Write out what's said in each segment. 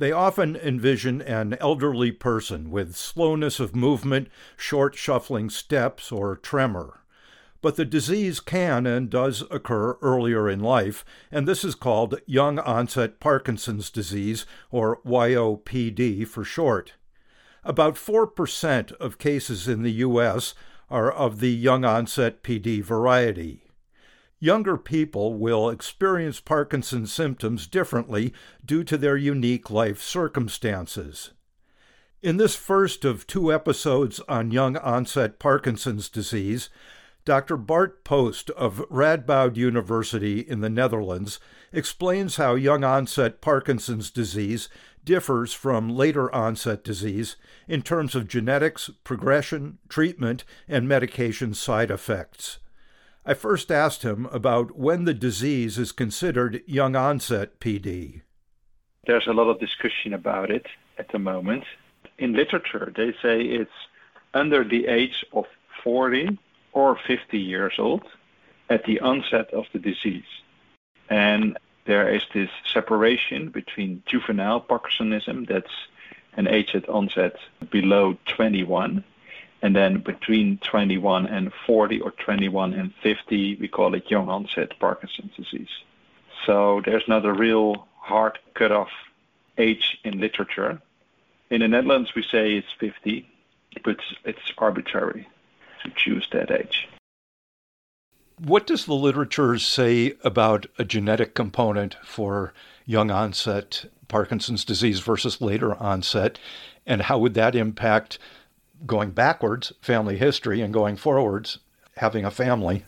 they often envision an elderly person with slowness of movement, short shuffling steps, or tremor. But the disease can and does occur earlier in life, and this is called young onset Parkinson's disease, or YOPD for short. About 4% of cases in the U.S. are of the young onset PD variety. Younger people will experience Parkinson's symptoms differently due to their unique life circumstances. In this first of two episodes on young onset Parkinson's disease, Dr. Bart Post of Radboud University in the Netherlands explains how young onset Parkinson's disease differs from later onset disease in terms of genetics, progression, treatment, and medication side effects. I first asked him about when the disease is considered young onset PD. There's a lot of discussion about it at the moment. In literature, they say it's under the age of 40 or 50 years old at the onset of the disease. And there is this separation between juvenile Parkinsonism, that's an age at onset below 21, and then between 21 and 40 or 21 and 50, we call it young onset Parkinson's disease. So there's not a real hard cutoff age in literature. In the Netherlands, we say it's 50, but it's arbitrary to choose that age. What does the literature say about a genetic component for young onset Parkinson's disease versus later onset? And how would that impact going backwards, family history, and going forwards, having a family?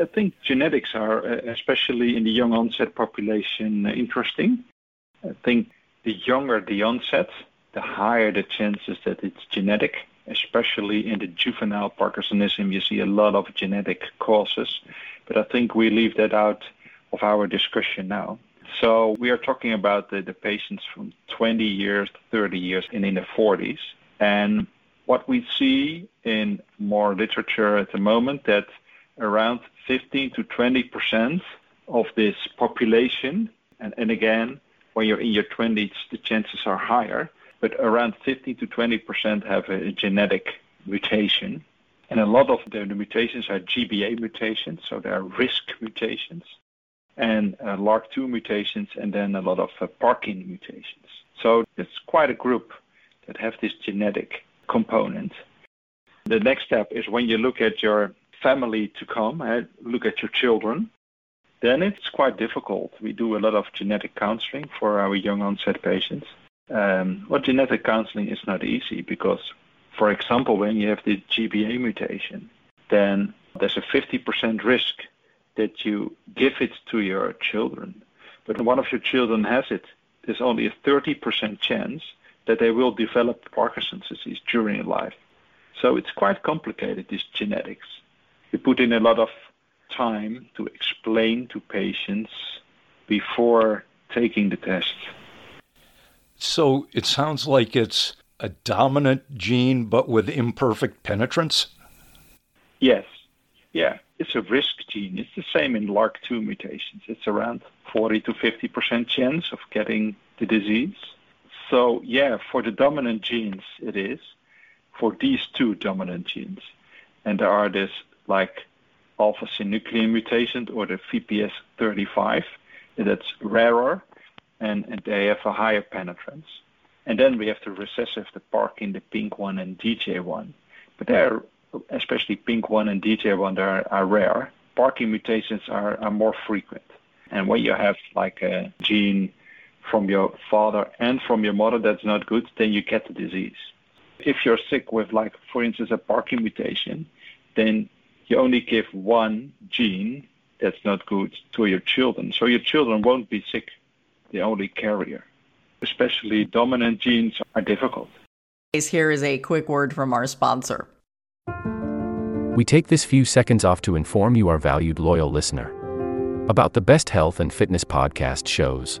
I think genetics are, uh, especially in the young onset population, uh, interesting. I think the younger the onset, the higher the chances that it's genetic, especially in the juvenile Parkinsonism. You see a lot of genetic causes, but I think we leave that out of our discussion now. So we are talking about the, the patients from 20 years to 30 years and in the 40s. And what we see in more literature at the moment that around 15 to 20 percent of this population, and, and again, when you're in your 20s, the chances are higher, but around 15 to 20 percent have a genetic mutation. And a lot of the, mutations are GBA mutations, so they are risk mutations, and uh, LRRK2 mutations, and then a lot of uh, Parkin mutations. So it's quite a group that have this genetic component. The next step is when you look at your family to come, uh, look at your children, then it's quite difficult. We do a lot of genetic counseling for our young onset patients. Um, well, genetic counseling is not easy because, for example, when you have the GBA mutation, then there's a 50% risk that you give it to your children. But one of your children has it, there's only a 30% chance that they will develop Parkinson's disease during life. So it's quite complicated, this genetics. We put in a lot of time to explain to patients before taking the test. So it sounds like it's a dominant gene but with imperfect penetrance? Yes. Yeah. it's a risk gene. It's the same in LRRK2 mutations. It's around 40 to 50% chance of getting the disease. So yeah, for the dominant genes it is. For these two dominant genes. And there are this like alpha synuclein mutation or the VPS35 that's rarer and, and they have a higher penetrance. And then we have the recessive, the Parkin, the PINK1 and DJ1. But they're especially PINK1 and DJ1 are, are rare. Parkin mutations are, are more frequent. And when you have like a gene from your father and from your mother that's not good, then you get the disease. If you're sick with like, for instance, a Parkin mutation, then you only give one gene that's not good to your children. So your children won't be sick, the only carrier. Especially dominant genes are difficult. Here is a quick word from our sponsor. We take this few seconds off to inform you, our valued loyal listener, about the best health and fitness podcast shows.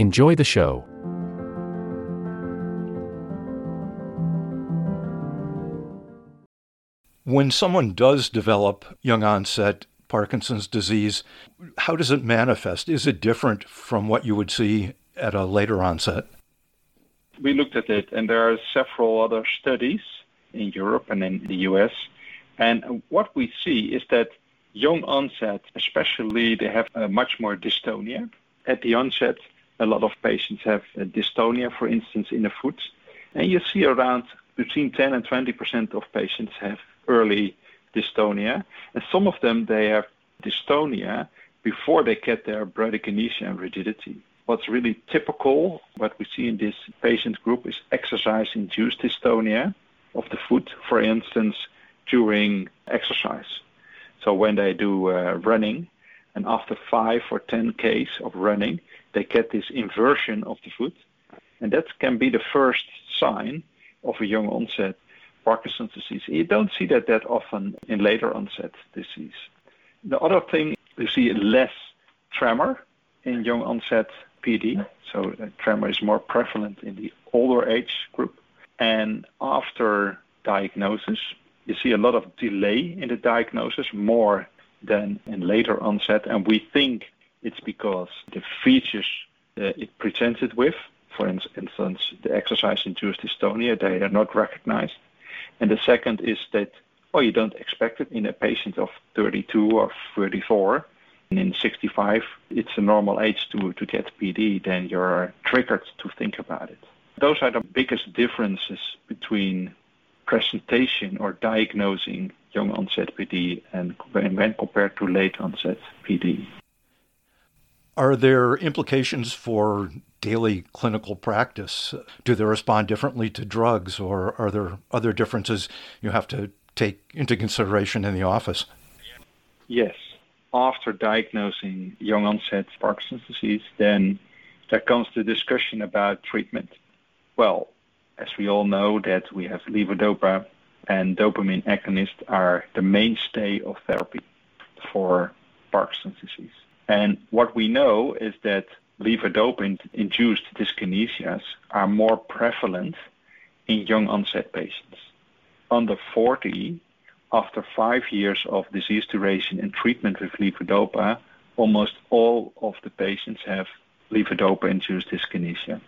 Enjoy the show. When someone does develop young onset Parkinson's disease, how does it manifest? Is it different from what you would see at a later onset? We looked at it, and there are several other studies in Europe and in the US. And what we see is that young onset, especially, they have uh, much more dystonia. At the onset, a lot of patients have uh, dystonia, for instance, in the foot. And you see around between 10 and 20% of patients have early dystonia. And some of them, they have dystonia before they get their bradykinesia and rigidity. What's really typical, what we see in this patient group, is exercise-induced dystonia of the foot, for instance, during exercise. So when they do uh, running, and after five or 10 Ks of running, they get this inversion of the foot. And that can be the first sign of a young onset Parkinson's disease. You don't see that that often in later onset disease. The other thing, you see less tremor in young onset PD. So uh, tremor is more prevalent in the older age group. And after diagnosis, you see a lot of delay in the diagnosis, more than in later onset. And we think it's because the features uh, it presented with, for instance, the exercise-induced dystonia, they are not recognized. And the second is that, oh, you don't expect it in a patient of 32 or 34. And in 65, it's a normal age to, to get PD, then you're triggered to think about it. Those are the biggest differences between presentation or diagnosing young onset PD and when compared to late onset PD. Are there implications for daily clinical practice? Do they respond differently to drugs, or are there other differences you have to take into consideration in the office? Yes. After diagnosing young onset Parkinson's disease, then there comes the discussion about treatment. Well, as we all know that we have levodopa and dopamine agonists are the mainstay of therapy for Parkinson's disease. And what we know is that levodopa-induced dyskinesias are more prevalent in young onset patients. Under 40, after five years of disease duration and treatment with levodopa, almost all of the patients have levodopa-induced dyskinesia.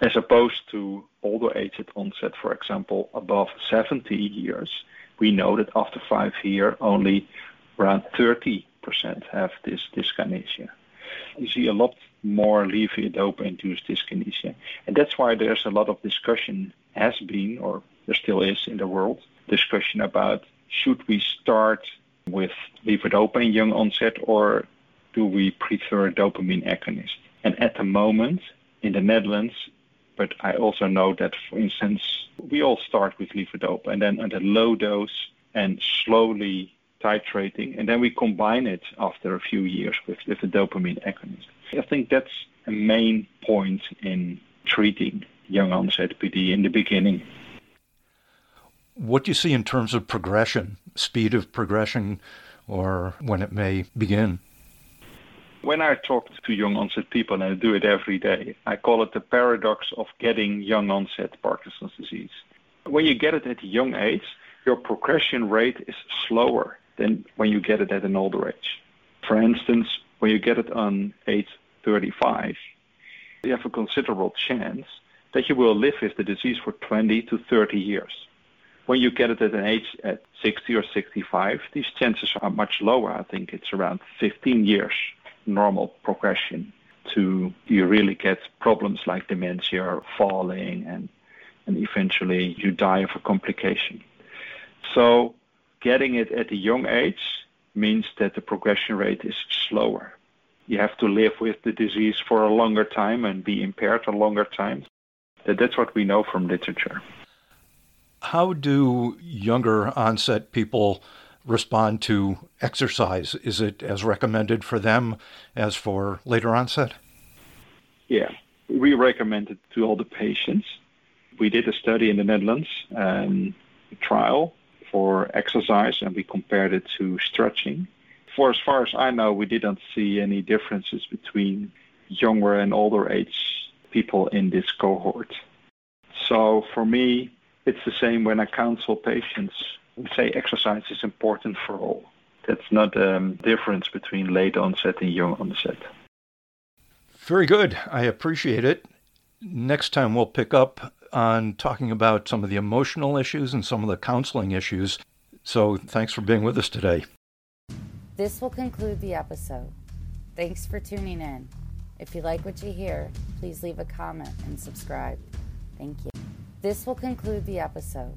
As opposed to older age at onset, for example, above 70 years, we know that after five years, only around 30% have this dyskinesia. You see a lot more levodopa-induced dyskinesia. And that's why there's a lot of discussion, has been, or there still is in the world, discussion about should we start with levodopa in young onset or do we prefer dopamine agonist? And at the moment, in the Netherlands, but I also know that, for instance, we all start with levodopa and then at a low dose and slowly titrating, and then we combine it after a few years with, with a dopamine agonist. I think that's a main point in treating young onset PD in the beginning. What do you see in terms of progression, speed of progression, or when it may begin? When I talk to young onset people, and I do it every day, I call it the paradox of getting young onset Parkinson's disease. When you get it at a young age, your progression rate is slower than when you get it at an older age. For instance, when you get it on age 35, you have a considerable chance that you will live with the disease for 20 to 30 years. When you get it at an age at 60 or 65, these chances are much lower. I think it's around 15 years normal progression to you really get problems like dementia falling and and eventually you die of a complication. So getting it at a young age means that the progression rate is slower. You have to live with the disease for a longer time and be impaired a longer time. That's what we know from literature. How do younger onset people respond to exercise? Is it as recommended for them as for later onset? Yeah, we recommend it to all the patients. We did a study in the Netherlands, um, trial for exercise, and we compared it to stretching. For as far as I know, we didn't see any differences between younger and older age people in this cohort. So for me, it's the same when I counsel patients say exercise is important for all. That's not a um, difference between late onset and young onset. Very good. I appreciate it. Next time we'll pick up on talking about some of the emotional issues and some of the counseling issues. So thanks for being with us today. This will conclude the episode. Thanks for tuning in. If you like what you hear, please leave a comment and subscribe. Thank you. This will conclude the episode.